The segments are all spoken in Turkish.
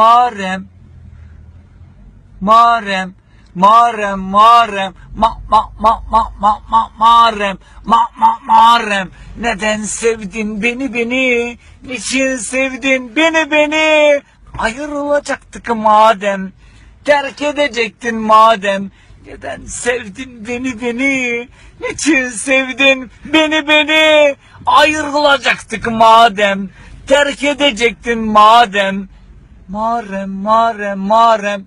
Marem. Marem. Marem, marem, ma ma ma ma ma ma marem, ma ma marem. Neden sevdin beni beni? Niçin sevdin beni beni? Ayrılacaktık madem, terk edecektin madem. Neden sevdin beni beni? Niçin sevdin beni beni? Ayrılacaktık madem, terk edecektin madem. Marem, marem, marem.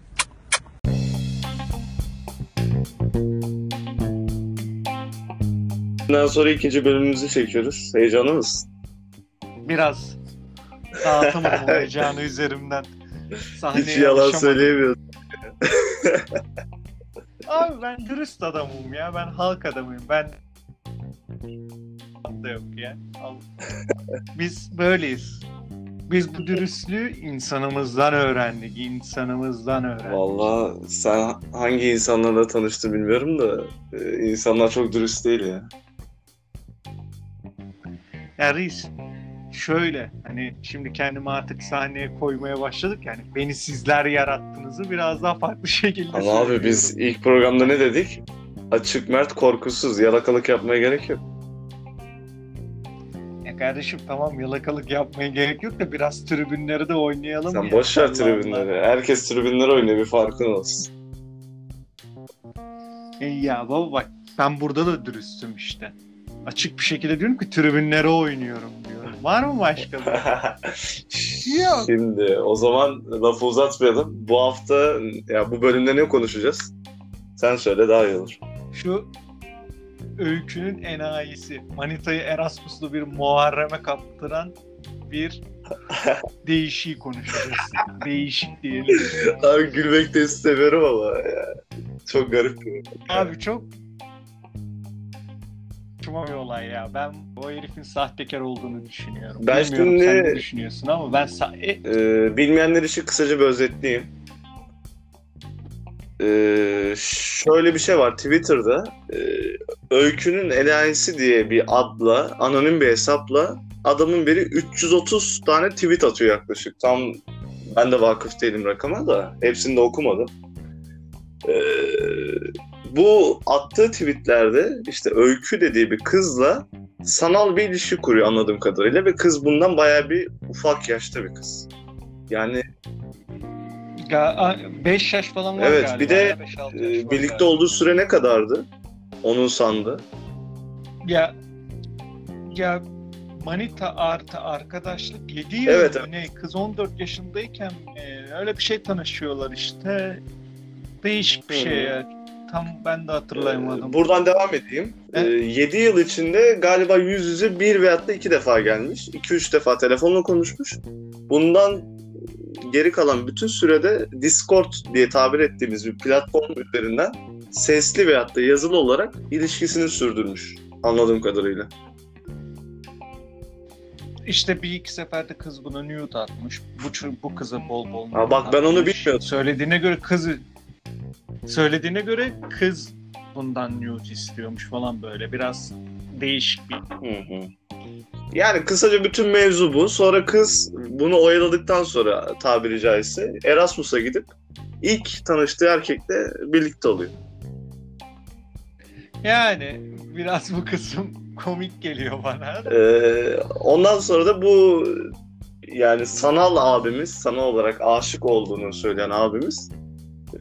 Bundan sonra ikinci bölümümüzü çekiyoruz. Heyecanlı mısın? Biraz dağıtamadım heyecanı üzerimden. Sahneye Hiç yalan alışamadım. söyleyemiyorsun. Abi ben dürüst adamım ya. Ben halk adamıyım. Ben da yok ya. Al. Biz böyleyiz. Biz bu dürüstlüğü insanımızdan öğrendik. insanımızdan öğrendik. Valla sen hangi insanlarla tanıştın bilmiyorum da e, insanlar çok dürüst değil ya. Ya reis şöyle hani şimdi kendimi artık sahneye koymaya başladık yani beni sizler yarattığınızı biraz daha farklı şekilde Ama abi biz ilk programda ne dedik? Açık mert korkusuz yalakalık yapmaya gerek yok. Ya kardeşim tamam yalakalık yapmaya gerek yok da biraz tribünleri de oynayalım Sen ya. boş ver tribünleri. Herkes tribünleri oynuyor bir farkın olsun. E ya baba bak ben burada da dürüstüm işte. Açık bir şekilde diyorum ki tribünlere oynuyorum diyorum. Var mı başka bir? Yok. Şimdi o zaman lafı uzatmayalım. Bu hafta ya bu bölümde ne konuşacağız? Sen söyle daha iyi olur. Şu öykünün enayisi. Manita'yı Erasmus'lu bir Muharrem'e kaptıran bir değişik konuşacağız. Değişik diyelim. Abi gülmek de istemiyorum ama ya. Çok garip. Abi çok saçma bir olay ya. Ben o herifin sahtekar olduğunu düşünüyorum. Ben Bilmiyorum şimdi- sen ne düşünüyorsun ama ben sa- e, Ee, bilmeyenler için kısaca bir özetleyeyim. Ee, şöyle bir şey var Twitter'da e, Öykünün Enayisi diye bir adla anonim bir hesapla adamın biri 330 tane tweet atıyor yaklaşık. Tam ben de vakıf değilim rakama da hepsini de okumadım. Ee, bu attığı tweetlerde işte Öykü dediği bir kızla sanal bir ilişki kuruyor anladığım kadarıyla ve kız bundan bayağı bir ufak yaşta bir kız. Yani 5 yaş falan var Evet, galiba. bir de, ya, beş, altı yaş e, var birlikte galiba. olduğu süre ne kadardı? Onun sandı. Ya ya Manita artı arkadaşlık 7 yıl Evet, mı evet. ne? Kız 14 yaşındayken e, öyle bir şey tanışıyorlar işte. Değişik bir Hı. şey ya. Tam ben de hatırlayamadım. Ee, Buradan devam edeyim. Evet. 7 yıl içinde galiba yüz yüze bir veyahut da iki defa gelmiş. 2-3 defa telefonla konuşmuş. Bundan geri kalan bütün sürede Discord diye tabir ettiğimiz bir platform üzerinden sesli veyahut da yazılı olarak ilişkisini sürdürmüş. Anladığım kadarıyla. İşte bir iki seferde kız buna nude atmış. Bu, bu kıza bol bol Ha, bak ben onu bilmiyordum. Söylediğine göre kızı söylediğine göre kız bundan nude istiyormuş falan böyle. Biraz değişik bir Hı hı. Yani kısaca bütün mevzu bu. Sonra kız bunu oyaladıktan sonra tabiri caizse Erasmus'a gidip ilk tanıştığı erkekle birlikte oluyor. Yani biraz bu kısım komik geliyor bana. Ee, ondan sonra da bu yani sanal abimiz, sanal olarak aşık olduğunu söyleyen abimiz e,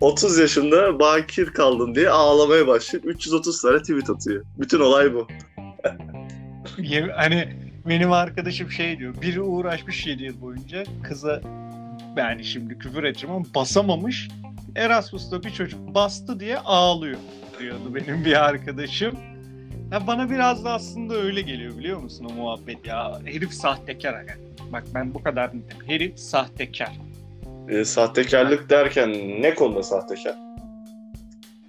30 yaşında bakir kaldın diye ağlamaya başlayıp 330 tane tweet atıyor. Bütün olay bu. Hani benim arkadaşım şey diyor. Biri uğraşmış 7 yıl boyunca kıza yani şimdi küfür edeceğim ama basamamış. Erasmus'ta bir çocuk bastı diye ağlıyor diyordu benim bir arkadaşım. Ya bana biraz da aslında öyle geliyor biliyor musun o muhabbet ya. Herif sahtekar aga. Bak ben bu kadar dedim. Herif sahtekar. Ee, sahtekarlık derken ne konuda sahtekar?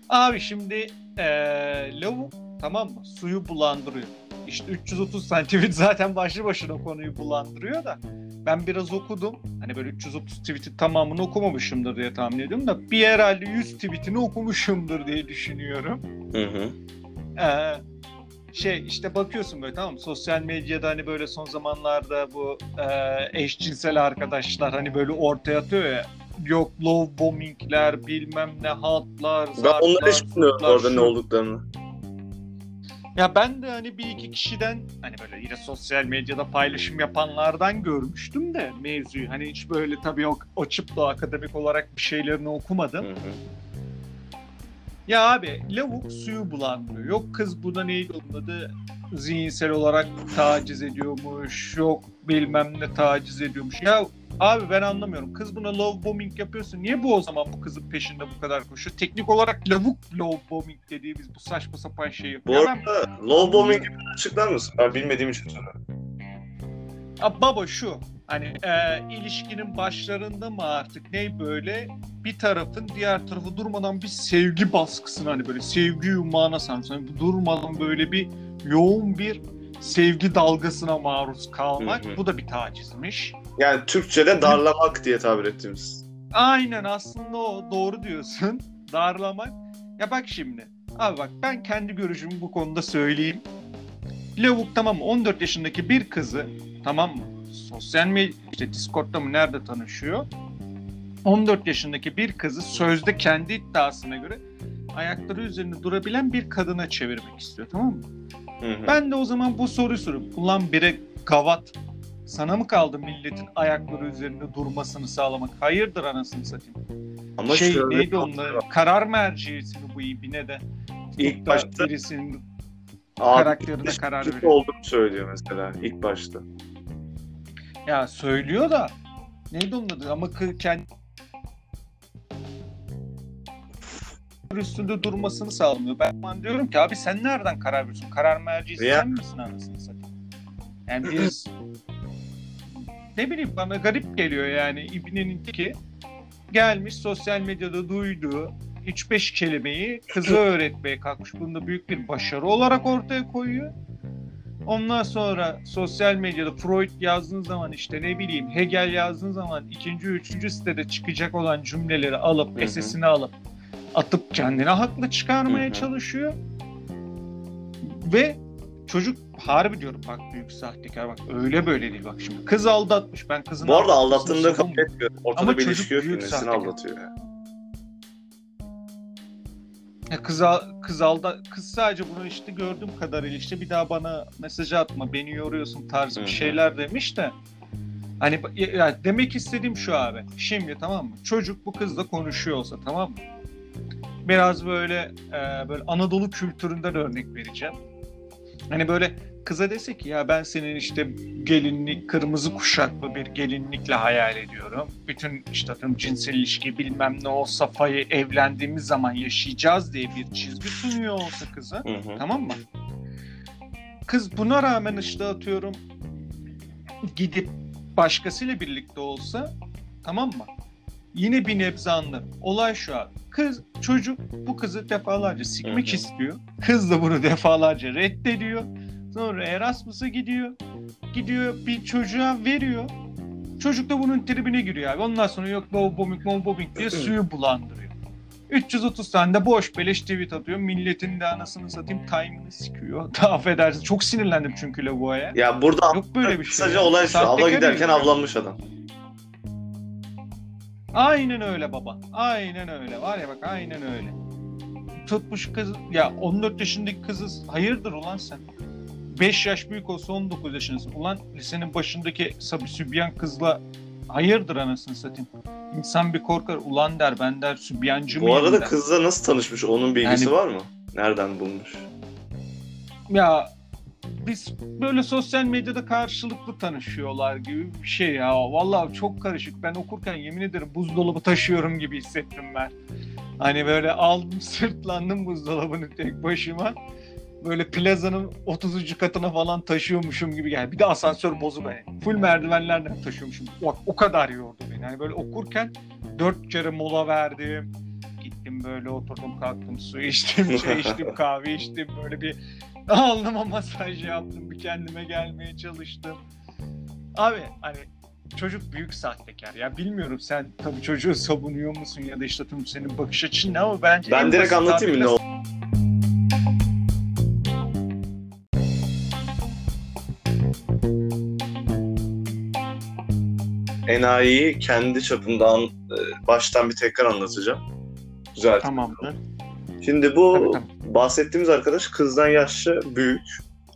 Abi şimdi eee lavuk tamam mı? Suyu bulandırıyor. İşte 330 tane tweet zaten başlı başına konuyu bulandırıyor da ben biraz okudum. Hani böyle 330 tweet'in tamamını okumamışımdır diye tahmin ediyorum da bir herhalde 100 tweet'ini okumuşumdur diye düşünüyorum. Hı hı. Ee, şey işte bakıyorsun böyle tamam sosyal medyada hani böyle son zamanlarda bu e, eşcinsel arkadaşlar hani böyle ortaya atıyor ya yok love bombingler bilmem ne hatlar Ben zartlar, onları hiç bilmiyorum zurtlar, orada ne olduklarını. Ya ben de hani bir iki kişiden hani böyle yine sosyal medyada paylaşım yapanlardan görmüştüm de mevzuyu. Hani hiç böyle tabii o, açıp da akademik olarak bir şeylerini okumadım. Hı hı. Ya abi lavuk suyu bulandırıyor. Yok kız buna neydi onun adı zihinsel olarak taciz ediyormuş. Yok bilmem ne taciz ediyormuş. Ya abi ben anlamıyorum. Kız buna love bombing yapıyorsun. Niye bu o zaman bu kızın peşinde bu kadar koşuyor? Teknik olarak lavuk love bombing dediğimiz bu saçma sapan şeyi Bu. Ya ben- arada low bombing açıklar mısın? Ben bilmediğim için soruyorum. Ya baba şu hani e, ilişkinin başlarında mı artık ne böyle bir tarafın diğer tarafı durmadan bir sevgi baskısına hani böyle sevgi yumağına sarmış. Hani durmadan böyle bir yoğun bir sevgi dalgasına maruz kalmak. Hı hı. Bu da bir tacizmiş. Yani Türkçe'de darlamak diye tabir ettiğimiz. Aynen aslında o doğru diyorsun. Darlamak. Ya bak şimdi. Abi bak ben kendi görüşümü bu konuda söyleyeyim. Lavuk tamam mı? 14 yaşındaki bir kızı tamam mı? Sosyal medya işte Discord'da mı nerede tanışıyor? 14 yaşındaki bir kızı sözde kendi iddiasına göre ayakları üzerinde durabilen bir kadına çevirmek istiyor tamam mı? Hı hı. Ben de o zaman bu soruyu soruyorum. Ulan bire gavat sana mı kaldı milletin ayakları üzerinde durmasını sağlamak? Hayırdır anasını satayım. Ama şey şöyle neydi var. karar mercisi mi bu ibine de? İlk başta birisinin abi karakterine karar kötü veriyor. olduğunu söylüyor mesela ilk başta. Ya söylüyor da neydi onun adı? Ama kendi üstünde durmasını sağlamıyor. Ben bana diyorum ki abi sen nereden karar veriyorsun? Karar mercisi sen misin anasını satayım? Yani biz ne bileyim bana garip geliyor yani İbni'nin ki gelmiş sosyal medyada duyduğu 3-5 kelimeyi kıza öğretmeye kalkmış. Bunu da büyük bir başarı olarak ortaya koyuyor. Ondan sonra sosyal medyada Freud yazdığın zaman işte ne bileyim Hegel yazdığın zaman ikinci, üçüncü sitede çıkacak olan cümleleri alıp hı. sesini alıp atıp kendine haklı çıkarmaya Hı hı. çalışıyor. Ve çocuk harbi diyorum bak büyük sahtekar bak öyle böyle değil bak şimdi. Kız aldatmış ben kızın Bu arada aldattığını da kabul savunmuyorum. etmiyor. Ortada Ama bir ilişki yok. büyük Nesini sahtekar. aldatıyor ya. Ya kız, kız alda kız sadece bunu işte gördüğüm kadarıyla işte bir daha bana mesaj atma beni yoruyorsun tarzı bir şeyler demiş de hani ya- ya demek istediğim şu abi şimdi tamam mı çocuk bu kızla konuşuyor olsa tamam mı biraz böyle e, böyle Anadolu kültüründen örnek vereceğim hani böyle kıza dese ki ya ben senin işte gelinlik kırmızı kuşaklı bir gelinlikle hayal ediyorum. Bütün işte atıyorum cinsel ilişki bilmem ne o safayı evlendiğimiz zaman yaşayacağız diye bir çizgi sunuyor olsa kıza. Hı hı. Tamam mı? Kız buna rağmen işte atıyorum gidip başkasıyla birlikte olsa tamam mı? Yine bir nebze anlarım. Olay şu abi. Kız, çocuk bu kızı defalarca sikmek Hı hı. istiyor. Kız da bunu defalarca reddediyor. Sonra Erasmus'a gidiyor. Gidiyor bir çocuğa veriyor. Çocuk da bunun tribine giriyor abi. Ondan sonra yok love bombing, love bombing diye suyu bulandırıyor. 330 tane de boş beleş tweet atıyor. Milletin de anasını satayım time'ını sikiyor. Da affedersin. Çok sinirlendim çünkü lavuğa Ya burada Yok böyle bir şey. kısaca ya. olay şu. Sahtekar giderken avlanmış adam. Aynen öyle baba. Aynen öyle. Var ya bak aynen öyle. Tutmuş kız ya 14 yaşındaki kızı hayırdır ulan sen? 5 yaş büyük olsa 19 yaşındasın. Ulan lisenin başındaki sabi sübyan kızla hayırdır anasını satayım. İnsan bir korkar. Ulan der ben der sübyancı Bu mıyım arada der. kızla nasıl tanışmış? Onun bilgisi Yani- var mı? Nereden bulmuş? Ya biz böyle sosyal medyada karşılıklı tanışıyorlar gibi bir şey ya. Vallahi çok karışık. Ben okurken yemin ederim buzdolabı taşıyorum gibi hissettim ben. Hani böyle aldım sırtlandım buzdolabını tek başıma. Böyle plazanın 30. katına falan taşıyormuşum gibi geldi. Bir de asansör bozuk hani. Full merdivenlerden taşıyormuşum. O, o kadar yordu beni. Hani böyle okurken dört kere mola verdim. Gittim böyle oturdum kalktım su içtim, çay içtim, kahve içtim. Böyle bir Alnıma masaj yaptım. Bir kendime gelmeye çalıştım. Abi hani çocuk büyük sahtekar. Ya bilmiyorum sen tabii çocuğu savunuyor musun ya da işte tüm senin bakış açın ne ama bence... Ben direkt anlatayım mı ne oldu? enayiyi kendi çapından e, baştan bir tekrar anlatacağım. Güzel. Tamamdır. Şimdi bu bahsettiğimiz arkadaş kızdan yaşça büyük.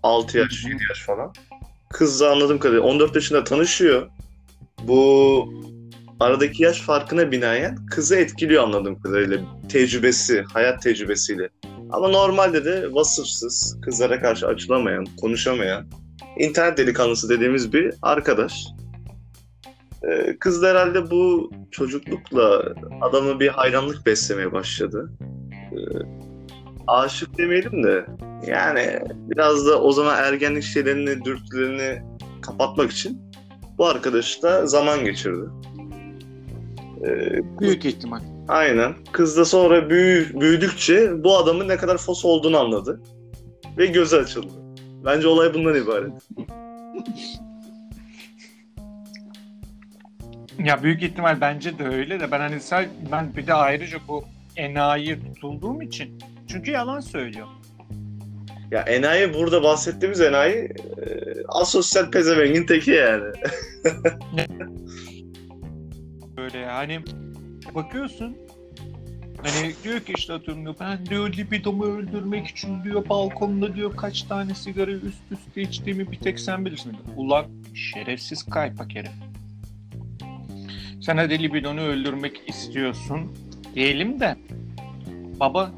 6 yaş, Hı hı. 7 yaş falan. Kızla anladığım kadarıyla 14 yaşında tanışıyor. Bu aradaki yaş farkına binaen kızı etkiliyor anladığım kadarıyla. Tecrübesi, hayat tecrübesiyle. Ama normalde de vasıfsız, kızlara karşı açılamayan, konuşamayan, internet delikanlısı dediğimiz bir arkadaş. Ee, Kız da herhalde bu çocuklukla adamı bir hayranlık beslemeye başladı. Ee, Aşık demeyelim de yani biraz da o zaman ergenlik şeylerini, dürtülerini kapatmak için bu arkadaşla zaman geçirdi. Ee, Büyük ihtimal. Aynen. Kız da sonra büyü, büyüdükçe bu adamın ne kadar fos olduğunu anladı. Ve gözü açıldı. Bence olay bundan ibaret. Ya büyük ihtimal bence de öyle de ben hani sadece, ben bir de ayrıca bu enayi tutulduğum için çünkü yalan söylüyor. Ya enayi burada bahsettiğimiz enayi e, asosyal pezevengin teki yani. Böyle yani bakıyorsun hani diyor ki işte atıyorum diyor ben diyor libidomu öldürmek için diyor balkonda diyor kaç tane sigara üst üste içtiğimi bir tek sen bilirsin. diyor. Ulan şerefsiz kaypak herif. Sen hadi libidonu öldürmek istiyorsun diyelim de baba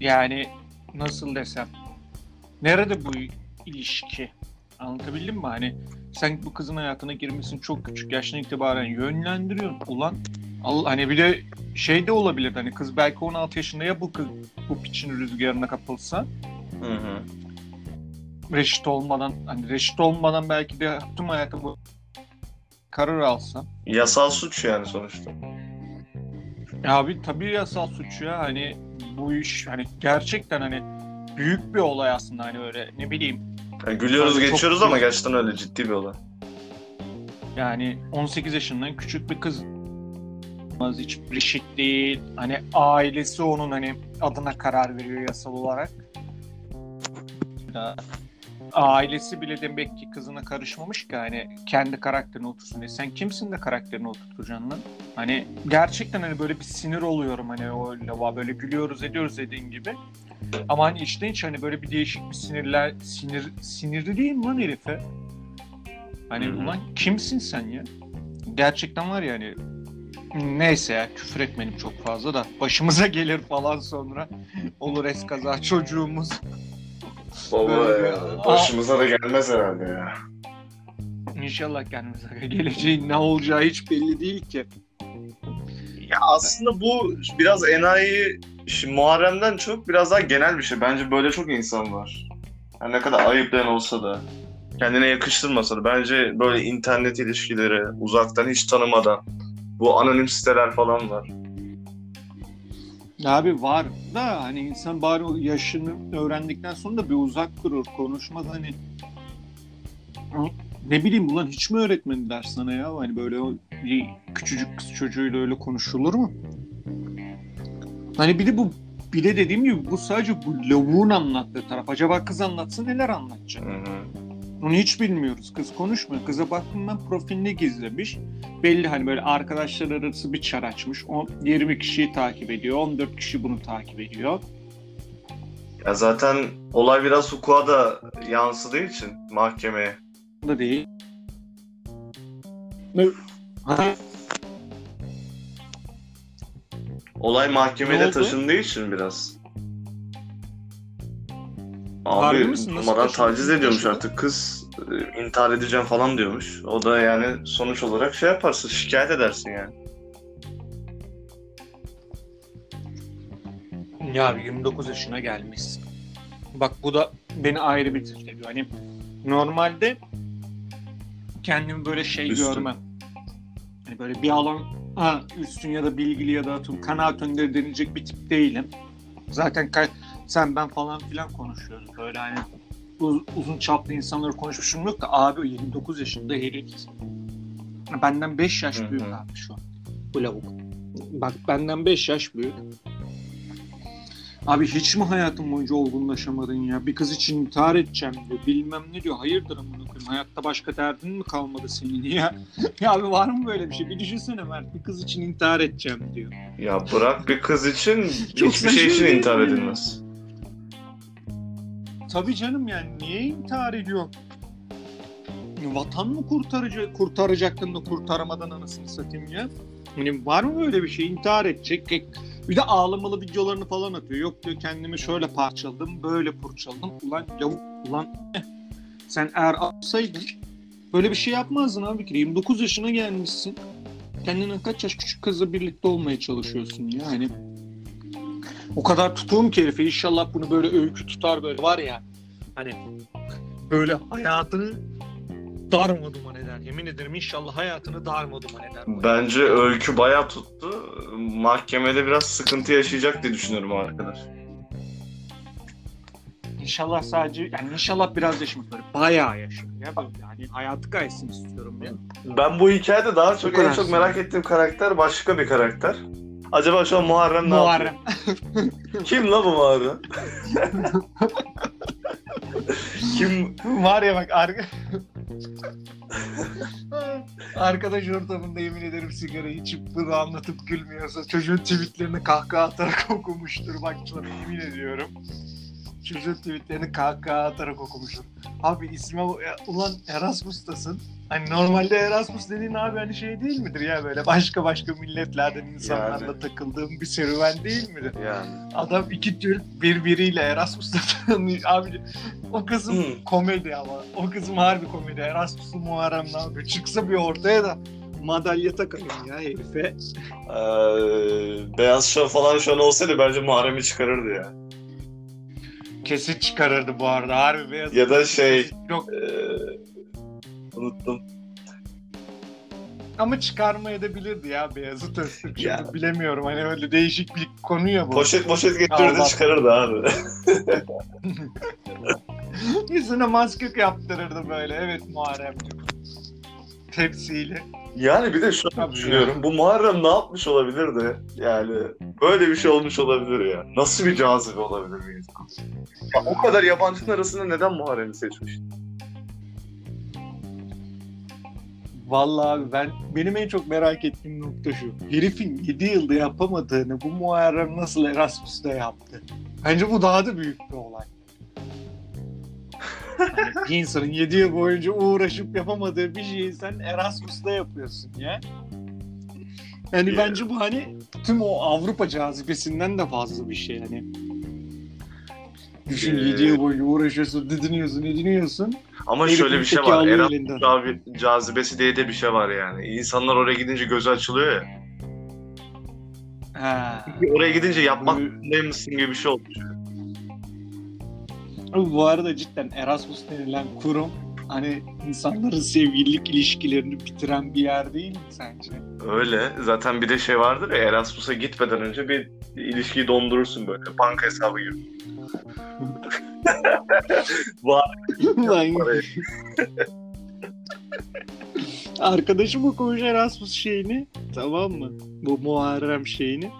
yani nasıl desem nerede bu ilişki? Anlatabildim mi? Hani sen bu kızın hayatına girmesini çok küçük yaştan itibaren yönlendiriyorsun. Ulan Allah hani bir de şey de olabilir hani kız belki 16 yaşında ya bu kız bu piçin rüzgarına kapılsa. Hı hı. reşit olmadan hani reşit olmadan belki de tüm hayatı bu karar alsa. Yasal suç yani sonuçta. Ya abi tabii yasal suç ya. Hani bu iş hani gerçekten hani büyük bir olay aslında. Hani öyle ne bileyim. Yani gülüyoruz Çok- geçiyoruz ama gerçekten öyle ciddi bir olay. yani 18 yaşından küçük bir kız hiç reşit değil. Hani ailesi onun hani adına karar veriyor yasal olarak. Ya, ailesi bile demek ki kızına karışmamış ki hani kendi karakterini otursun diye. Sen kimsin de karakterini oturtacaksın lan? Hani gerçekten hani böyle bir sinir oluyorum hani öyle va- böyle gülüyoruz ediyoruz dediğin gibi. Ama hani içten içe hani böyle bir değişik bir sinirler sinir sinirli değilim lan herife. Hani Hı hı. ulan kimsin sen ya? Gerçekten var ya hani neyse ya küfür etmedim çok fazla da başımıza gelir falan sonra olur eskaza çocuğumuz Baba ya, başımıza da gelmez herhalde ya. İnşallah kendimize geleceğin ne olacağı hiç belli değil ki. Ya aslında bu biraz enayi şimdi Muharrem'den çok biraz daha genel bir şey. Bence böyle çok insan var. Yani ne kadar ayıplayan olsa da kendine yakıştırmasa da bence böyle internet ilişkileri uzaktan hiç tanımadan bu anonim siteler falan var. Abi var da hani insan bari o yaşını öğrendikten sonra da bir uzak durur. Konuşmaz hani. Ne bileyim ulan hiç mi öğretmediler sana ya? Hani böyle bir küçücük kız çocuğuyla öyle konuşulur mu? Hani bir de bu bir de dediğim gibi bu sadece bu lavuğun anlattığı taraf. Acaba kız anlatsa neler anlatacak? Hı hı. Onu hiç bilmiyoruz. Kız konuşmuyor. Kıza baktım ben profilini gizlemiş. Belli hani böyle arkadaşlar arası bir çar açmış. O 20 kişiyi takip ediyor. 14 kişi bunu takip ediyor. Ya zaten olay biraz hukuka da yansıdığı için mahkemeye. Da değil. Ha, Olay mahkemede taşındığı için biraz. Harbi Abi misin? Nasıl durmadan taciz ediyormuş Taşındı. artık kız e, intihar edeceğim falan diyormuş. O da yani sonuç olarak şey yaparsın şikayet edersin yani. Ya 29 yaşına gelmişsin. Bak bu da beni ayrı bir titrediyor. Hani normalde kendimi böyle şey Üstün. görmem. Hani böyle bir alan ha, üstün ya da bilgili ya da atıyorum kanaat önderi denilecek bir tip değilim. Zaten ka- sen ben falan filan konuşuyoruz. Böyle hani uz- uzun çaplı insanları konuşmuşum yok da abi o 29 yaşında herif. Benden 5 yaş Hı hı. büyük abi şu an. Bu lavuk. Bak benden 5 yaş büyük. Abi hiç mi hayatın boyunca olgunlaşamadın ya? Bir kız için intihar edeceğim diyor. Bilmem ne diyor. Hayırdır amına koyayım. Hayatta başka derdin mi kalmadı senin ya? ya abi var mı böyle bir şey? Bir düşünsene Mert. Bir kız için intihar edeceğim diyor. Ya bırak bir kız için hiçbir şey için intihar edilmez. Tabii canım yani niye intihar ediyor? Vatan mı kurtaracak, kurtaracaktın da kurtaramadan anasını satayım ya? Hani var mı böyle bir şey? İntihar edecek. Bir de ağlamalı videolarını falan atıyor. Yok diyor kendimi şöyle parçaladım, böyle fırçaladım. Ulan lavuk, ulan. Sen eğer alsaydın böyle bir şey yapmazdın abi. kere. 29 yaşına gelmişsin. Kendinden kaç yaş küçük kızla birlikte olmaya çalışıyorsun ya. Hani o kadar tutuğum ki herife inşallah bunu böyle öykü tutar böyle var ya hani böyle hayatını darmaduman eder. Yemin ederim inşallah hayatını darmaduman eder. Bence öykü bayağı tuttu. Mahkemede biraz sıkıntı yaşayacak diye düşünüyorum arkadaş. İnşallah sadece yani inşallah biraz yaşamak böyle bayağı yaşar ya böyle hani hayatı kaysın istiyorum ya. Ben bu hikayede daha çok en çok merak ettiğim karakter başka bir karakter. Acaba şu an Muharrem ne Muharrem. yapıyor? Kim la bu Muharrem? Kim? Var ya bak arka... Arkadaş ortamında yemin ederim sigara içip bunu anlatıp gülmüyorsa çocuğun tweetlerini kahkaha atarak okumuştur. Bak sana yemin ediyorum. Çocuğun tweetlerini kahkaha atarak okumuştur. Abi isme ulan Erasmus'tasın. Hani normalde Erasmus dediğin abi hani şey değil midir ya böyle başka başka milletlerden insanlarla Yani. takıldığım bir serüven değil midir? Yani. Adam iki Türk birbiriyle Erasmus'ta. Abi o kızım Hmm. komedi ama. O kızım harbi komedi. Erasmus'lu Muharrem ne yapıyor? Çıksa bir ortaya da madalya takalım ya herife. Ee, Beyaz Şov falan şu an olsaydı bence Muharrem'i çıkarırdı ya. Kesin çıkarırdı bu arada. Harbi beyaz. Ya da şey... Yok ee, unuttum. ama çıkarmaya da bilirdi ya Beyazıt Öztürk. Ya. bilemiyorum hani öyle değişik bir konu ya bu. Poşet poşet getirirdi Allah. çıkarırdı abi. Yüzüne maske yaptırırdı böyle. Evet Muharrem'cim. Tepsiyle. Yani bir de şu Tabii düşünüyorum. Bu Muharrem ne yapmış olabilirdi? Yani böyle bir şey olmuş olabilir ya. Nasıl bir cazibe olabilir bir insan? Ya o kadar yabancının arasında neden Muharrem'i seçmiş? Vallahi abi ben benim en çok merak ettiğim nokta şu. Herifin 7 yılda yapamadığını bu Muharrem nasıl Erasmus'ta yaptı? Bence bu daha da büyük bir olay. Hani bir insanın 7 yıl boyunca uğraşıp yapamadığı bir şeyi sen Erasmus'ta yapıyorsun ya. Yani Ya. bence bu hani tüm o Avrupa cazibesinden de fazla bir şey hani. Düşün Ee, 7 yıl boyunca uğraşıyorsun, didiniyorsun, didiniyorsun. Ama Herifin şöyle bir şey var. Erasmus cazi- cazibesi diye de bir şey var yani. İnsanlar oraya gidince gözü açılıyor ya. Ha. Oraya gidince yapmak zorundaymışsın gibi bir şey olmuş. Bu arada cidden Erasmus denilen kurum hani insanların sevgililik ilişkilerini bitiren bir yer değil mi sence? Öyle. Zaten bir de şey vardır ya Erasmus'a gitmeden önce bir ilişkiyi dondurursun böyle. Banka hesabı gibi. Var arkadaşım okumuş Erasmus şeyini tamam mı? Bu Muharrem şeyini.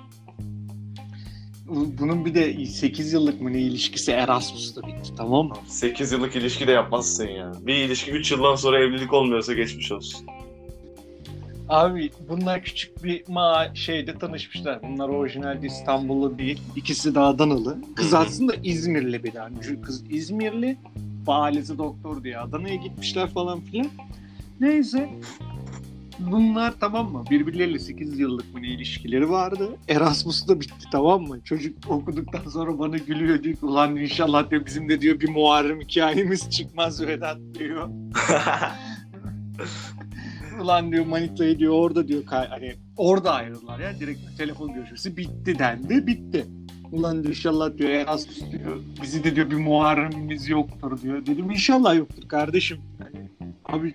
Bu- Bunun bir de 8 yıllık mı ne ilişkisi Erasmus'ta bitti tamam mı? 8 yıllık ilişki de yapmazsın ya. Bir ilişki 3 yıldan sonra evlilik olmuyorsa geçmiş olsun. Abi bunlar küçük bir ma şeyde tanışmışlar. Bunlar orijinalde İstanbullu değil. İkisi de Adanalı. Kız aslında İzmirli bir. Çünkü Kız İzmirli. Ailesi doktor diye Adana'ya gitmişler falan filan. Neyse. Bunlar tamam mı? Birbirleriyle 8 yıllık mı ne ilişkileri vardı. Erasmus'ta bitti tamam mı? Çocuk okuduktan sonra bana gülüyor diyor ki ulan inşallah diyor bizim de diyor bir Muharrem hikayemiz çıkmaz Vedat diyor. Ulan diyor Manita'yı diyor orada diyor hani orada ayrıldılar ya direkt telefon görüşmesi bitti dendi bitti. Ulan diyor inşallah diyor Erasmus diyor bizi de diyor bir Muharrem'imiz yoktur diyor. Dedim inşallah yoktur kardeşim. Hani, abi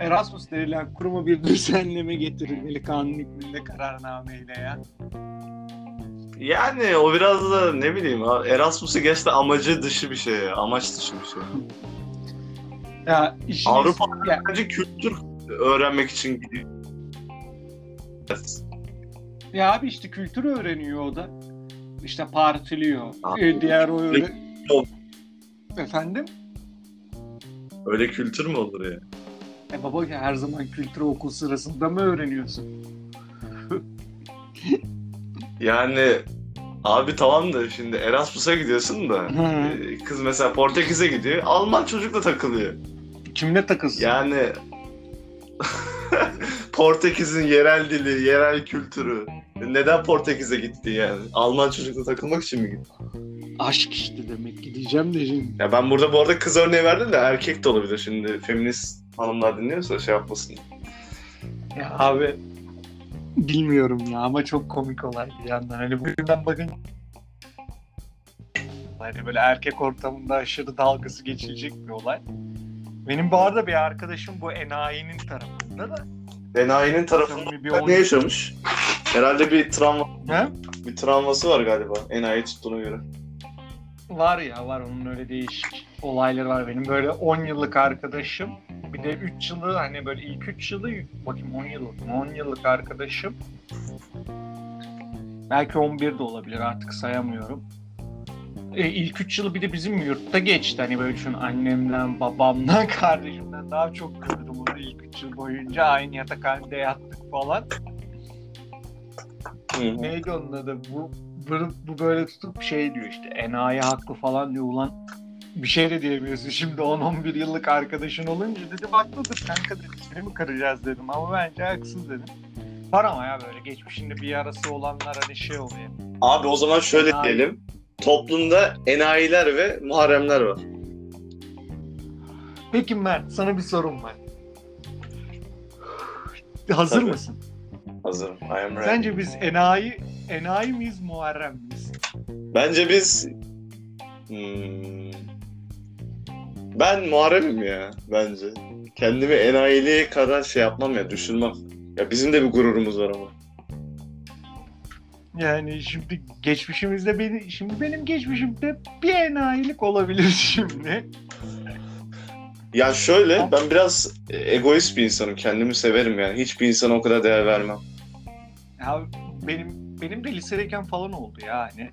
Erasmus denilen kuruma bir düzenleme getirilmeli kanun hükmünde kararnameyle ya. yani o biraz da ne bileyim Erasmus'u gerçekten amacı dışı bir şey ya. Amaç dışı bir şey. Ya işiniz, Avrupa ya, kültür öğrenmek için gidiyor. ya abi işte kültür öğreniyor o da. işte partiliyor. Abi, E, diğer o öyle... Efendim? Öyle kültür mü olur ya? E baba her zaman kültür okul sırasında mı öğreniyorsun? Yani abi tamam da şimdi Erasmus'a gidiyorsun da Hı. e, kız mesela Portekiz'e gidiyor. Alman çocukla takılıyor. Kimle takılsın? Yani Portekiz'in yerel dili, yerel kültürü. Neden Portekiz'e gitti yani? Alman çocukla takılmak için mi gitti? Aşk işte demek ki diyeceğim de şimdi. Ya ben burada bu arada kız örneği verdim de erkek de olabilir şimdi. Feminist hanımlar dinliyorsa şey yapmasın. Ya abi bilmiyorum ya ama çok komik olay bir yandan. Hani bugünden bakın hani böyle erkek ortamında aşırı dalgası geçilecek bir olay. Benim bu arada bir arkadaşım bu enayinin tarafında da. Enayi'nin tarafında bir ne oyun- yaşamış? Herhalde bir travma, He? bir travması var galiba Enayi tuttuğuna göre. Var ya var onun öyle değişik olayları var. Benim böyle 10 yıllık arkadaşım bir de 3 yılı hani böyle ilk 3 yılı bakayım 10 yıllık mı? 10 yıllık arkadaşım belki 11 de olabilir artık sayamıyorum. E, ilk 3 yılı bir de bizim yurtta geçti. Hani böyle düşün annemden, babamdan, kardeşimden daha çok gördüm onu ilk 3 yıl boyunca. Aynı yatakhanede yattık falan. Neydi onun adı? Bu, bu, bu böyle tutup şey diyor işte enayi haklı falan diyor ulan bir şey de diyemiyorsun. Şimdi 10-11 yıllık arkadaşın olunca dedim haklıdır kanka dedim. Seni mi kıracağız dedim ama bence haksız dedim. Var ama ya böyle geçmişinde bir yarası olanlar hani şey oluyor. Abi o zaman şöyle Enayi. diyelim. Toplumda enayiler ve muharremler var. Peki Mert sana bir sorum var. Hazır Tabii. mısın? Hazırım. I am ready. Sence biz enayi enayi miyiz muharrem miyiz? Bence biz... Hmm, Ben muharremim ya bence. Kendimi enayiliğe kadar şey yapmam ya düşürmem. Ya bizim de bir gururumuz var ama. Yani şimdi geçmişimizde beni şimdi benim geçmişimde bir enayilik olabilir şimdi. Ya şöyle ben biraz egoist bir insanım. Kendimi severim yani. Hiçbir insana o kadar değer vermem. Ya benim benim de lisedeyken falan oldu yani.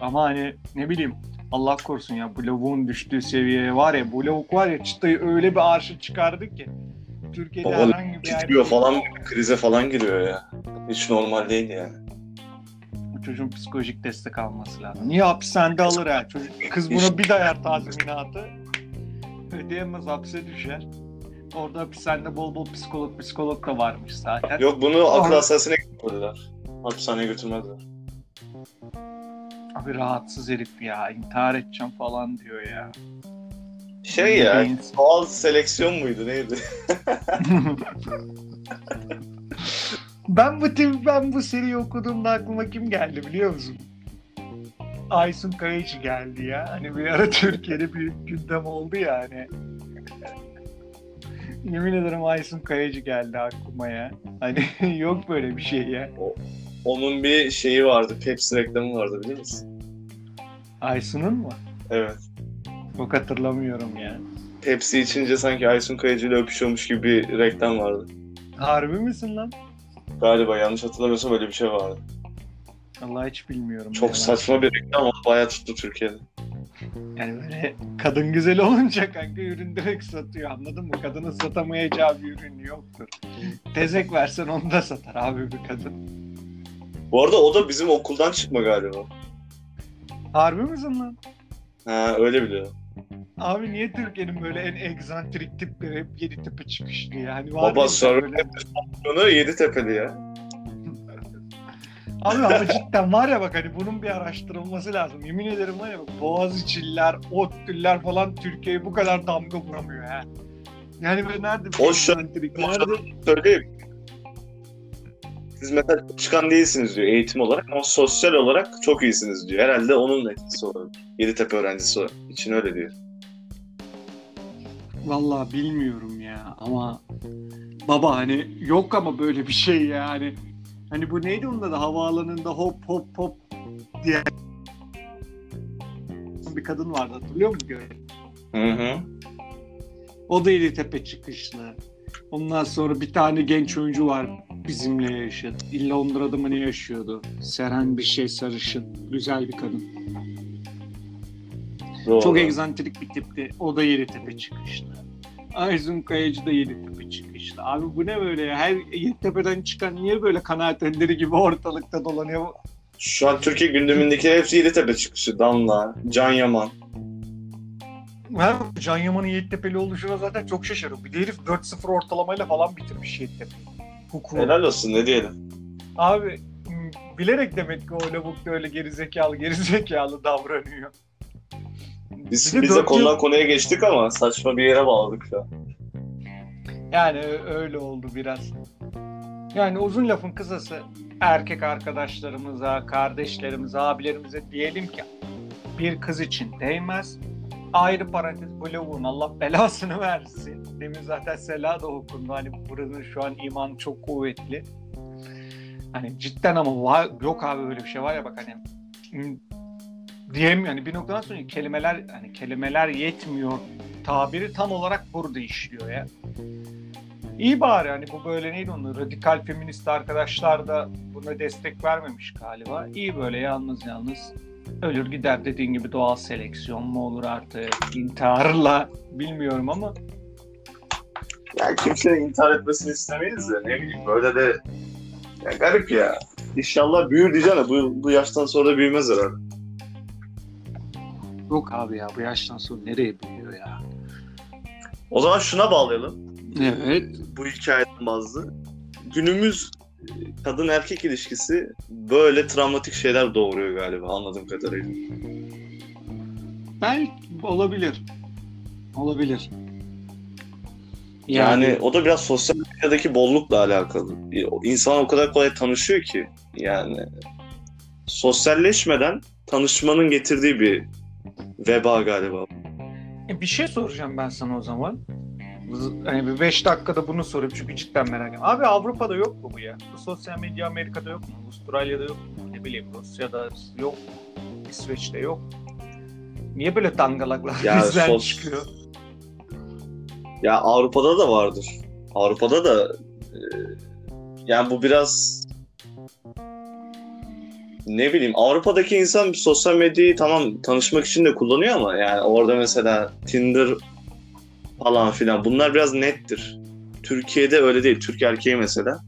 Ama hani ne bileyim Allah korusun ya bu lavuğun düştüğü seviyeye var ya bu lavuk var ya çıtayı öyle bir arşa çıkardı ki Türkiye'de Baba herhangi bir erkek- falan krize falan giriyor ya. Hiç normal değil yani. Bu çocuğun psikolojik destek alması lazım. Niye hapishanede alır ya çocuk? Kız buna bir dayar tazminatı. Ödeyemez hapse düşer. Orada hapishanede bol bol psikolog psikolog da varmış zaten. Yok bunu akıl hastanesine götürdüler. Hapishaneye götürmediler. Abi rahatsız herif ya. intihar edeceğim falan diyor ya. Şey ya Beyin- doğal seleksiyon muydu neydi? ben bu tip, ben bu seriyi okuduğumda aklıma kim geldi biliyor musun? Aysun Kayıcı geldi ya. Hani bir ara Türkiye'de büyük gündem oldu ya hani. Yemin ederim Aysun Kayıcı geldi aklıma ya. Hani yok böyle bir şey ya. Onun bir şeyi vardı. Pepsi reklamı vardı biliyor musun? Aysun'un mu? Evet. Yok hatırlamıyorum ya. Pepsi içince sanki Aysun Kayıcı ile öpüşüyormuş gibi bir reklam vardı. Harbi misin lan? Galiba yanlış hatırlamıyorsam öyle bir şey vardı. Allah hiç bilmiyorum. Çok ya. saçma bir reklam ama bayağı tuttu Türkiye'de. Yani böyle kadın güzel olunca kanka ürün direkt satıyor anladın mı? Kadının satamayacağı bir ürün yoktur. Tezek versen onu da satar abi bir kadın. Bu arada o da bizim okuldan çıkma galiba. Harbi misin lan? Ha öyle biliyorum. Abi niye Türkiye'nin böyle en egzantrik tipleri hep yedi tepe çıkışlı yani? Var Baba sonra böyle? Yeditepe'li ya. Abi ama cidden var ya bak hani bunun bir araştırılması lazım. Yemin ederim var ya bak Boğaziçi'liler, ODTÜ'ler falan Türkiye'ye bu kadar damga vuramıyor ha. Yani böyle nerede O o Nerede? Söyleyeyim. Siz mesela çıkan değilsiniz diyor eğitim olarak ama sosyal olarak çok iyisiniz diyor. Herhalde onun etkisi olabilir. Yeditepe öğrencisi için öyle diyor. Vallahi bilmiyorum ya ama baba hani yok ama böyle bir şey yani. Hani bu neydi onun adı havaalanında hop hop hop diye bir kadın vardı hatırlıyor musun? Hı hı. O da tepe çıkışlı. Ondan sonra bir tane genç oyuncu var bizimle yaşadı. Londra'da mı ne yaşıyordu? Seren bir şey sarışın. Güzel bir kadın. Doğru. Çok egzantrik bir tipti. O da Yeditepe çıkışlı. Aysun Kayacı da Yeditepe çıkışlı. Abi bu ne böyle ya? Her Yeditepe'den çıkan niye böyle kanaat önderi gibi ortalıkta dolanıyor? Şu an Türkiye gündemindeki hepsi Yeditepe çıkışı. Damla, Can Yaman. Ben Can Yaman'ın Yeditepe'li oluşuna zaten çok şaşırıyorum. Bir de herif 4-0 ortalamayla falan bitirmiş Yeditepe'yi. Hukuku. Helal olsun ne diyelim. Abi bilerek demek ki o lavuk da öyle gerizekalı gerizekalı davranıyor. Biz, de biz de konudan yıl- konuya geçtik ama saçma bir yere bağladık an. Yani öyle oldu biraz. Yani uzun lafın kısası erkek arkadaşlarımıza, kardeşlerimize, abilerimize diyelim ki bir kız için değmez. Ayrı parantez bu lavuğun Allah belasını versin. Demin zaten Sela da okundu. Hani buranın şu an iman çok kuvvetli. Hani cidden ama var, yok abi böyle bir şey var ya bak hani diyem yani bir noktadan sonra kelimeler hani kelimeler yetmiyor tabiri tam olarak burada işliyor ya. İyi bari hani bu böyle neydi onu radikal feminist arkadaşlar da buna destek vermemiş galiba. İyi böyle yalnız yalnız ölür gider dediğin gibi doğal seleksiyon mu olur artık intiharla bilmiyorum ama Ya kimsenin intihar etmesini istemeyiz de ne bileyim böyle de ya garip ya. İnşallah büyür diyeceğim de bu, bu yaştan sonra büyümez herhalde. yok abi ya bu yaştan sonra nereye büyüyor ya. O zaman şuna bağlayalım. Evet. Bu hikayeden bazı. Günümüz kadın erkek ilişkisi böyle travmatik şeyler doğuruyor galiba anladığım kadarıyla. Belki olabilir. Olabilir. Yani, o da biraz sosyal medyadaki bollukla alakalı. İnsan o kadar kolay tanışıyor ki yani sosyalleşmeden tanışmanın getirdiği bir veba galiba. E, bir şey soracağım ben sana o zaman. Hani bir 5 dakikada bunu sorayım çünkü cidden merak ediyorum. Abi Avrupa'da yok mu bu ya? Bu sosyal medya Amerika'da yok mu? Avustralya'da yok mu? Ne bileyim Rusya'da yok. İsveç'te yok. Niye böyle dangalaklar Ya bizden sos- çıkıyor? Ya Avrupa'da da vardır. Avrupa'da da e, yani bu biraz ne bileyim Avrupa'daki insan sosyal medyayı tamam tanışmak için de kullanıyor ama yani orada mesela Tinder falan filan bunlar biraz nettir. Türkiye'de öyle değil. Türk erkeği mesela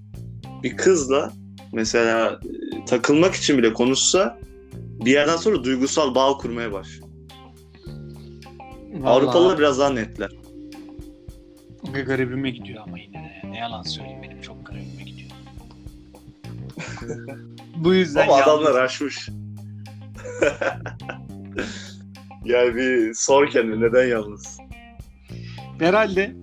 bir kızla mesela e, takılmak için bile konuşsa bir yerden sonra duygusal bağ kurmaya başlıyor. Avrupalılar biraz daha netler. Garibime gidiyor ama yine de. Ne yalan söyleyeyim benim çok garibime gidiyor. Bu yüzden Ama yalnız- adamlar aşmış. yani bir sor kendine neden yalnız? Herhalde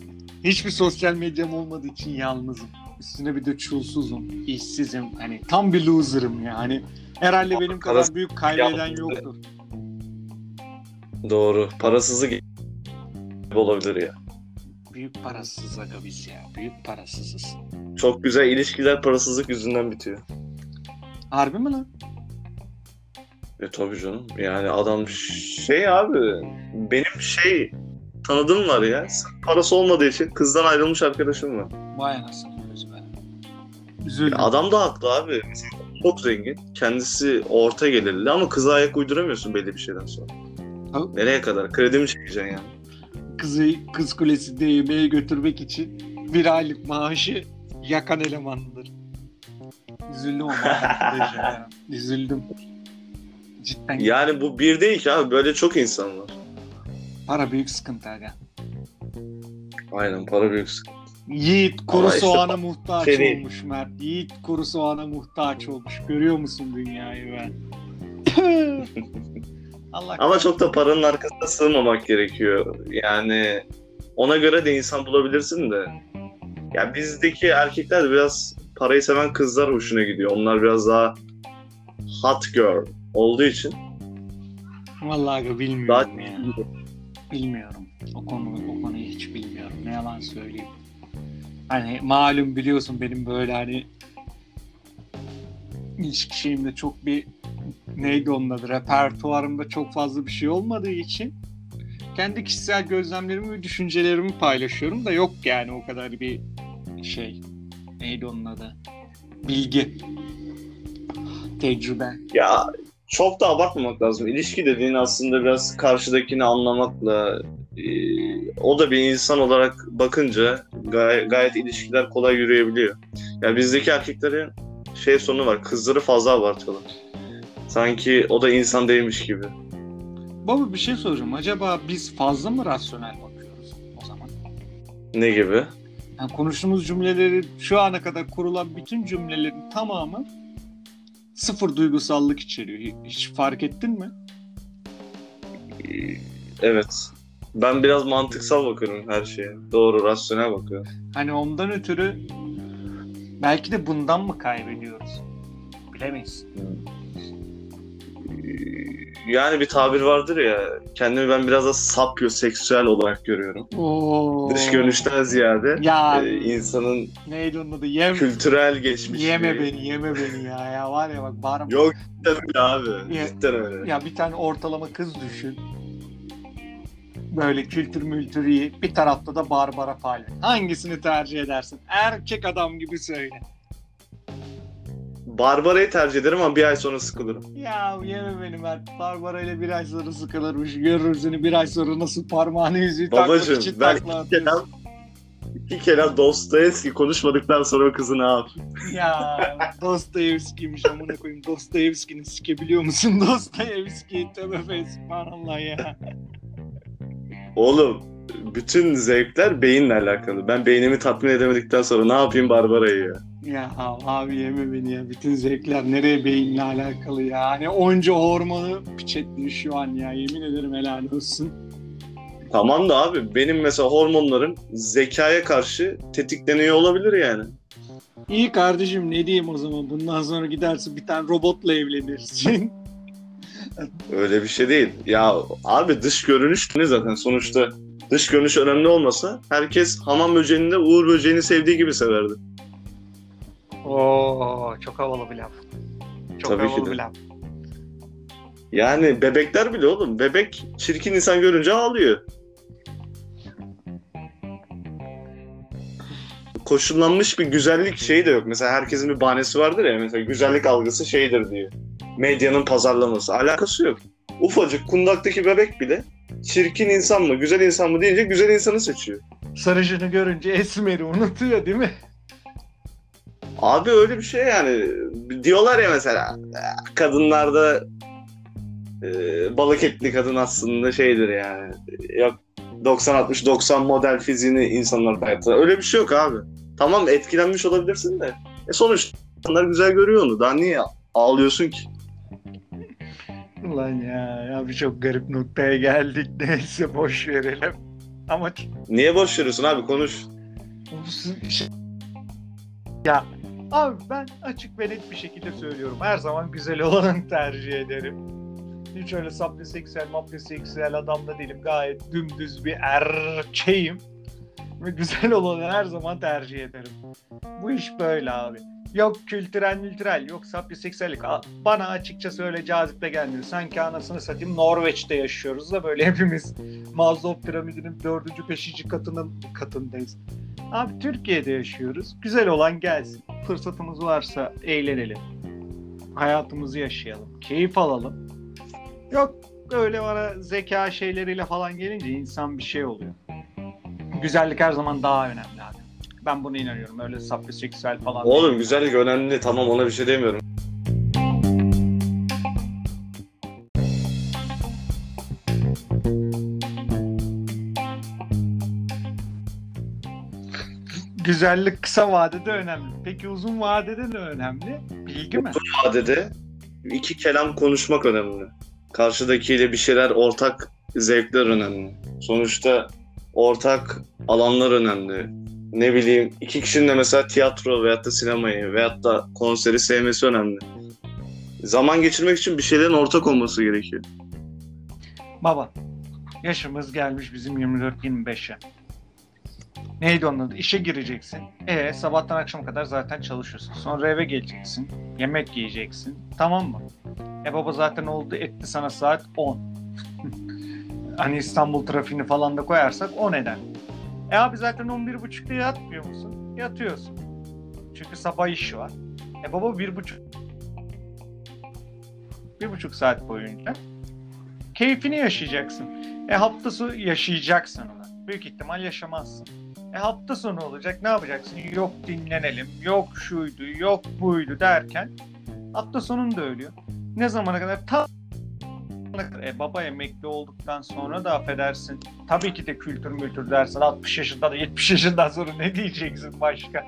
hiçbir sosyal medyam olmadığı için yalnızım. Üstüne bir de çulsuzum, işsizim. Hani tam bir loser'ım ya. Hani herhalde benim kadar büyük kaybeden yoktur. Doğru. Parasızlık olabilir ya. Büyük parasız aga biz ya. Büyük parasızız. Çok güzel ilişkiler parasızlık yüzünden bitiyor. Harbi mi lan? E tabii canım. Yani adam şey abi benim şey tanıdığım var ya. Sırf Parası olmadığı için kızdan ayrılmış arkadaşım var. Vay anasını be. Üzüldüm. Adam da haklı abi. Çok zengin. Kendisi orta gelirli ama kıza ayak uyduramıyorsun belli bir şeyden sonra. Ha. Nereye kadar? Kredi mi çekeceksin yani? Kızı kız kulesinde yemeğe götürmek için bir aylık maaşı yakan elemandır. Üzüldüm ama ya. Üzüldüm. Cidden Yani bu bir değil ki abi. Böyle çok insan var. Para büyük sıkıntı aga. Aynen para büyük sıkıntı. Yiğit kuru işte soğana muhtaç değil. olmuş Mert. Yiğit kuru soğana muhtaç olmuş. Görüyor musun dünyayı ben? Allah Ama çok da paranın arkasına sığmamak gerekiyor. Yani ona göre de insan bulabilirsin de. Ya bizdeki erkekler de biraz parayı seven kızlar hoşuna gidiyor. Onlar biraz daha hot girl olduğu için. Vallahi bilmiyorum Daha ya. Bilmiyorum. O konu o konuyu hiç bilmiyorum. Ne yalan söyleyeyim. Hani malum biliyorsun benim böyle hani ilişki şeyimde çok bir neydi onun adı repertuarımda çok fazla bir şey olmadığı için kendi kişisel gözlemlerimi ve düşüncelerimi paylaşıyorum da yok yani o kadar bir şey neydi onun adı? Bilgi. Tecrübe. Ya çok da abartmamak lazım. İlişki dediğin aslında biraz karşıdakini anlamakla e, o da bir insan olarak bakınca gay- gayet ilişkiler kolay yürüyebiliyor. Yani bizdeki erkeklerin şey sonu var. Kızları fazla abartıyorlar. Sanki o da insan değilmiş gibi. Baba bir şey soracağım. Acaba biz fazla mı rasyonel bakıyoruz o zaman? Ne gibi? Yani konuştuğumuz cümleleri şu ana kadar kurulan bütün cümlelerin tamamı sıfır duygusallık içeriyor. Hiç fark ettin mi? Evet. Ben biraz mantıksal bakıyorum her şeye. Doğru, rasyonel bakıyorum. Hani ondan ötürü belki de bundan mı kaybediyoruz? Bilemeyiz. Yani bir tabir vardır ya, kendimi ben biraz da sapyoseksüel olarak görüyorum. Oo. Dış görünüşten ziyade Ya e, insanın neydi onun adı? Yem, kültürel geçmişi. yeme beni, yeme beni ya. Ya var ya bak bağırma. Yok cidden öyle abi. Ya- Cidden öyle. Ya bir tane ortalama kız düşün. Böyle kültür mültür iyi. Bir tarafta da Barbara Palmer. Hangisini tercih edersin? Erkek adam gibi söyle. Barbara'yı tercih ederim ama bir ay sonra sıkılırım. Ya yeme beni Mert. Barbara ile bir ay sonra sıkılırmış. Görürüz seni bir ay sonra nasıl parmağını yüzüğü takmak Babacım için ben takla iki kelam, atıyorsun. iki kelam Dostoyevski konuşmadıktan sonra o kızı ne yap? Ya Dostoyevski'ymiş amına koyayım. Dostoyevski'ni sikebiliyor musun? Dostoyevski tövbe fesubhanallah ya. Oğlum bütün zevkler beyinle alakalı. Ben beynimi tatmin edemedikten sonra ne yapayım Barbara'yı ya? Ya abi yeme beni ya. Bütün zevkler nereye beyinle alakalı ya. Hani onca hormonu piç şu an ya. Yemin ederim helal olsun. Tamam da abi benim mesela hormonlarım zekaya karşı tetikleniyor olabilir yani. İyi kardeşim ne diyeyim o zaman. Bundan sonra gidersin bir tane robotla evlenirsin. Öyle bir şey değil. Ya abi dış görünüş ne zaten sonuçta dış görünüş önemli olmasa herkes hamam böceğini de Uğur böceğini sevdiği gibi severdi. Oo çok havalı bir laf. Çok Tabii ki havalı de. bir laf. Yani bebekler bile oğlum. Bebek çirkin insan görünce ağlıyor. Koşullanmış bir güzellik şeyi de yok. Mesela herkesin bir bahanesi vardır ya. Mesela güzellik algısı şeydir diyor. Medyanın pazarlaması. Alakası yok. Ufacık kundaktaki bebek bile çirkin insan mı, güzel insan mı deyince güzel insanı seçiyor. Sarıcını görünce Esmer'i unutuyor değil mi? Abi öyle bir şey yani. Diyorlar ya mesela kadınlarda e, balık etli kadın aslında şeydir yani. Yok 90-60-90 model fiziğini insanlar hayatta. Öyle bir şey yok abi. Tamam etkilenmiş olabilirsin de. E sonuçta insanlar güzel görüyor onu. Daha niye ağlıyorsun ki? Ulan ya, ya bir çok garip noktaya geldik. Neyse boş verelim. Ama Niye boş veriyorsun abi konuş. ya abi ben açık ve net bir şekilde söylüyorum. Her zaman güzel olanı tercih ederim. Hiç öyle sapyoseksüel, mapyoseksüel adam da değilim. Gayet dümdüz bir erkeğim. Ve güzel olanı her zaman tercih ederim. Bu iş böyle abi. Yok kültürel kültürel, yok sapyoseksüellik. A- Bana açıkçası öyle cazip de gelmiyor. Sanki anasını satayım Norveç'te yaşıyoruz da böyle hepimiz Maslow piramidinin dördüncü, beşinci katının katındayız. Abi Türkiye'de yaşıyoruz. Güzel olan gelsin. Fırsatımız varsa eğlenelim. Hayatımızı yaşayalım. Keyif alalım. Yok öyle bana zeka şeyleriyle falan gelince insan bir şey oluyor. Güzellik her zaman daha önemli abi. Ben buna inanıyorum. Öyle sapyoseksüel falan. Oğlum güzellik önemli tamam ona bir şey demiyorum. Güzellik kısa vadede önemli. Peki uzun vadede ne önemli? Bilgi mi? vadede iki kelam konuşmak önemli. Karşıdakiyle bir şeyler ortak zevkler önemli. Sonuçta ortak alanlar önemli. Ne bileyim iki kişinin de mesela tiyatro veyahut da sinemayı veyahut da konseri sevmesi önemli. Zaman geçirmek için bir şeylerin ortak olması gerekiyor. Baba, yaşımız gelmiş bizim 24-25'e. Neydi onun adı? İşe gireceksin. E sabahtan akşama kadar zaten çalışıyorsun. Sonra eve geleceksin. Yemek yiyeceksin. Tamam mı? E baba zaten oldu etti sana saat 10. hani İstanbul trafiğini falan da koyarsak 10 eden. E abi zaten 11.30'da yatmıyor musun? yatıyorsun. Çünkü sabah işi var. E baba bir buçuk bir buçuk saat boyunca keyfini yaşayacaksın. E hafta sonu yaşayacaksın ona. Büyük ihtimal yaşamazsın. E hafta sonu olacak ne yapacaksın? Yok dinlenelim, yok şuydu, yok buydu derken hafta sonun da ölüyor. Ne zamana kadar? Ta e, baba emekli olduktan sonra da affedersin. Tabii ki de kültür mültür dersin. 60 yaşında da 70 yaşından sonra ne diyeceksin başka?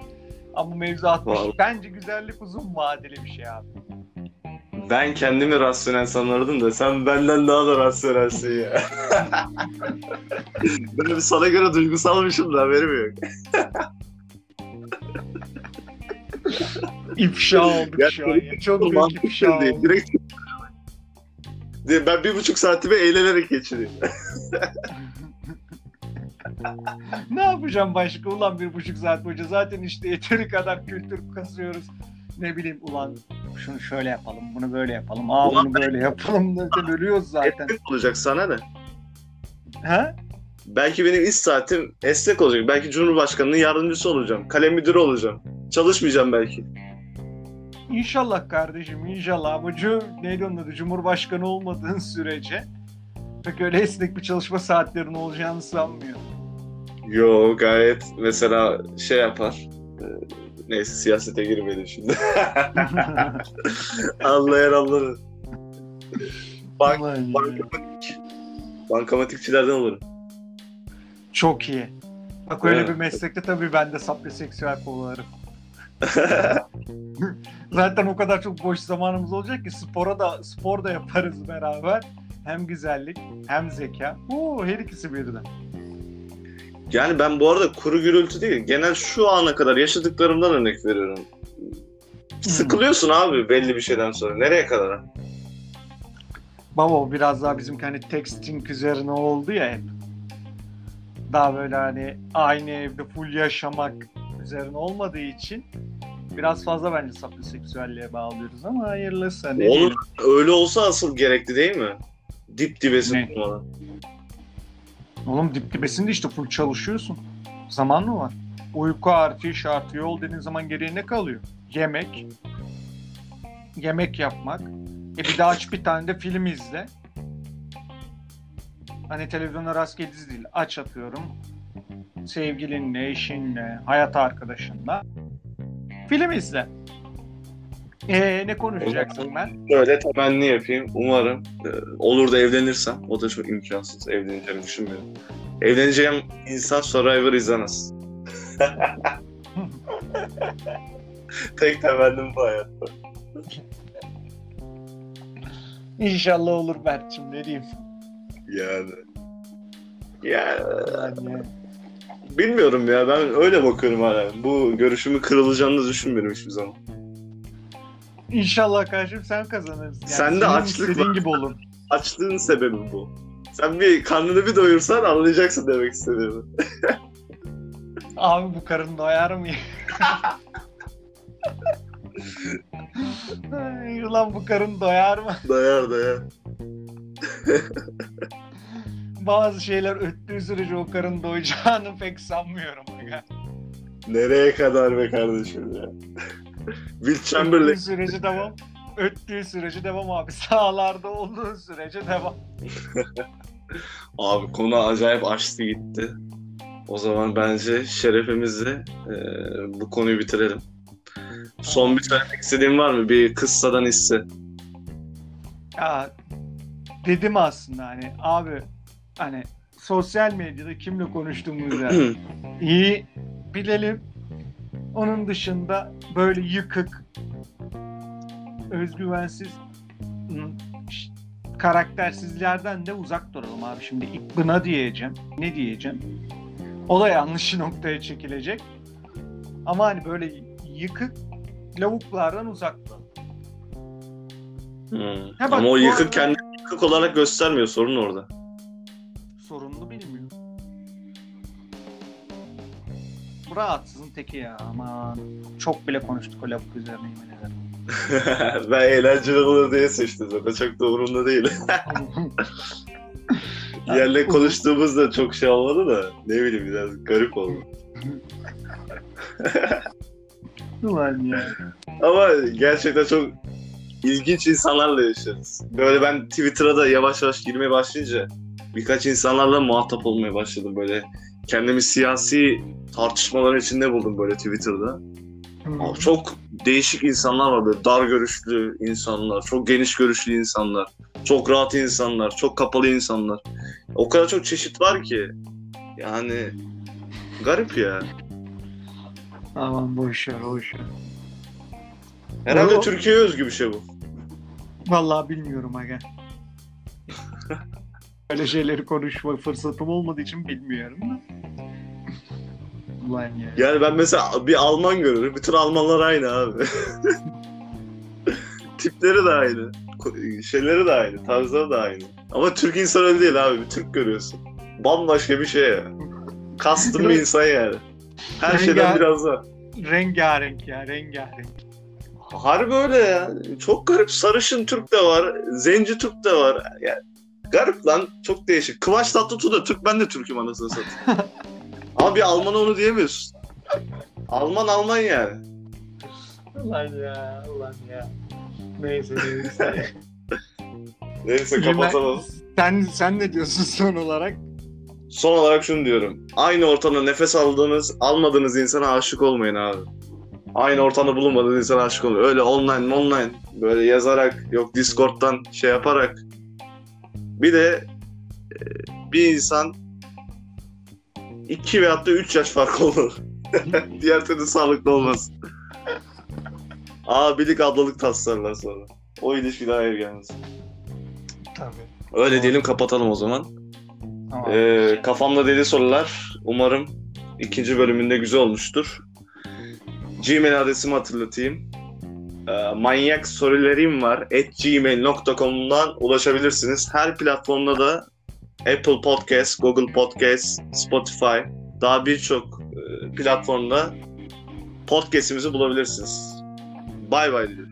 Ama mevzu 60. Vallahi. Bence güzellik uzun vadeli bir şey abi. Ben kendimi rasyonel sanırdım da sen benden daha da rasyonelsin ya. ben sana göre duygusalmışım da haberim yok. İfşa olduk Ya, şu an. ya. Çok büyük ifşa değil. olduk. Direkt ben bir buçuk saatimi eğlenerek geçireyim. ne yapacağım başka ulan bir buçuk saat boyunca zaten işte yeteri kadar kültür kasıyoruz. Ne bileyim ulan şunu şöyle yapalım, bunu böyle yapalım, aa Ulan bunu böyle yapalım derken ölüyoruz zaten. Esnek olacak sana ne? Ha? Belki benim iş saatim esnek olacak. Belki Cumhurbaşkanı'nın yardımcısı olacağım. Kalem müdürü olacağım. Çalışmayacağım belki. İnşallah kardeşim inşallah ama neydi onun adı Cumhurbaşkanı olmadığın sürece pek öyle esnek bir çalışma saatlerin olacağını sanmıyorum. Yo gayet mesela şey yapar. Neyse siyasete girmeyelim şimdi. Anlayan anlar. Bank, bankamatik. Bankamatikçilerden olurum. Çok iyi. Bak öyle Evet. bir meslekte tabii ben de sapyoseksüel kovalarım. Zaten o kadar çok boş zamanımız olacak ki spora da spor da yaparız beraber. Hem güzellik hem zeka. Oo, her ikisi birden. Yani ben bu arada kuru gürültü değil. Genel şu ana kadar yaşadıklarımdan örnek veriyorum. Sıkılıyorsun abi belli bir şeyden sonra. Nereye kadar? Baba biraz daha bizim hani texting üzerine oldu ya hep. Daha böyle hani aynı evde full yaşamak üzerine olmadığı için biraz fazla bence sapyoseksüelliğe bağlıyoruz ama hayırlısı. Ne Oğlum diyelim. öyle olsa asıl gerekli değil mi? Dip dibesin Ne? Oğlum dip dibesinde işte full çalışıyorsun. Zaman mı var? Uyku artı, iş artı, yol dediğin zaman geriye ne kalıyor? Yemek. Yemek yapmak. E bir daha aç bir tane de film izle. Hani televizyonda rastgele dizi değil. Aç atıyorum. Sevgilinle, eşinle, hayat arkadaşınla. Film izle. E ne konuşacaksın ben? Böyle temenni yapayım. Umarım e, olur da evlenirsem. O da çok imkansız. Evleneceğimi düşünmüyorum. Evleneceğim insan Survivor izlemez. Tek temennim bu hayatta. İnşallah olur Berk'cim ne diyeyim. Yani. Ya Yani, bilmiyorum ya ben öyle bakıyorum hala. Bu görüşümü kırılacağını düşünmüyorum hiçbir zaman. İnşallah kardeşim sen kazanırsın. Yani Sende senin açlık var. gibi olur. Açlığın sebebi bu. Sen bir karnını bir doyursan anlayacaksın demek istediğimi. Abi bu karın doyar mı? Ulan bu karın doyar mı? Dayar dayar. Bazı şeyler öttüğü sürece o karın doyacağını pek sanmıyorum. Ya. Nereye kadar be kardeşim ya. Will Chamberlain Öttüğü sürece devam. Öttüğü sürece devam abi. Sağlarda olduğu sürece devam. Abi konu acayip açtı gitti. O zaman bence şerefimizle e, bu konuyu bitirelim. Son bir söylemek istediğin var mı? Bir kıssadan hisse. Ya dedim aslında hani abi hani sosyal medyada kimle konuştuğumuzu iyi bilelim. Onun dışında böyle yıkık, özgüvensiz, karaktersizlerden de uzak duralım abi. Şimdi ilk buna diyeceğim. Ne diyeceğim? O da yanlış noktaya çekilecek. Ama hani böyle yıkık lavuklardan uzak duralım. Hmm. Ha bak, Ama o yıkık arada- kendini yıkık olarak göstermiyor. Sorun orada. Rahatsızın teki ya aman. Çok bile konuştuk o lavuk üzerine yemin ederim. ben eğlenceli olur diye seçtim zaten. Çok da umurumda değil. Yerle konuştuğumuzda çok şey olmadı da ne bileyim biraz garip oldu. Ulan ya. Ama gerçekten çok ilginç insanlarla yaşarız. Böyle ben Twitter'a da yavaş yavaş girmeye başlayınca birkaç insanlarla muhatap olmaya başladım böyle. Kendimi siyasi tartışmaların içinde buldum böyle Twitter'da. Abi çok değişik insanlar var böyle dar görüşlü insanlar, çok geniş görüşlü insanlar, çok rahat insanlar, çok kapalı insanlar. O kadar çok çeşit var ki yani garip ya. Aman boş ver boş ver. Herhalde Türkiye'ye özgü bir şey bu. Vallahi bilmiyorum aga. Öyle şeyleri konuşma fırsatım olmadığı için bilmiyorum da. Ulan ya. Yani ben mesela bir Alman görürüm. Bütün Almanlar aynı abi. Tipleri de aynı. Şeyleri de aynı. Tarzları da aynı. Ama Türk insan öyle değil abi. Bir Türk görüyorsun. Bambaşka bir şey ya. Kastım bir insan yani. Her Rengar- şeyden biraz var. Rengarenk ya rengarenk. Harbi öyle ya. Çok garip. Sarışın Türk de var. Zenci Türk de var. Yani garip lan. Çok değişik. Kıvanç Tatlıtuğ da Türk. Ben de Türk'üm anasını satayım. Ama bir Alman'a onu diyemiyorsun. Alman Alman yani. Ulan ya ulan ya. Neyse neyse. Neyse kapatalım. sen, sen ne diyorsun son olarak? Son olarak şunu diyorum. Aynı ortamda nefes aldığınız, almadığınız insana aşık olmayın abi. Aynı ortamda bulunmadığınız insana aşık olmayın. Öyle online online böyle yazarak yok Discord'dan şey yaparak. Bir de e, bir insan 2 veyahut da 3 yaş fark olur. Diğer türlü sağlıklı olmaz. Abilik ablalık taslarlar sonra. O ilişki daha iyi gelmez. Tabii. Öyle diyelim kapatalım o zaman. Tamam. Ee, kafamda deli sorular. Umarım ikinci bölümünde güzel olmuştur. Gmail adresimi hatırlatayım. Ee, manyak sorularım var. at gmail.com'dan ulaşabilirsiniz. Her platformda da Apple Podcast, Google Podcast, Spotify daha birçok e, platformda podcast'imizi bulabilirsiniz. Bay bay diyorum.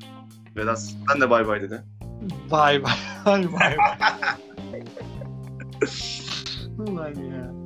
Vedat ben de bay bay dedi. Bay bay. Bay bay. Ulan ya.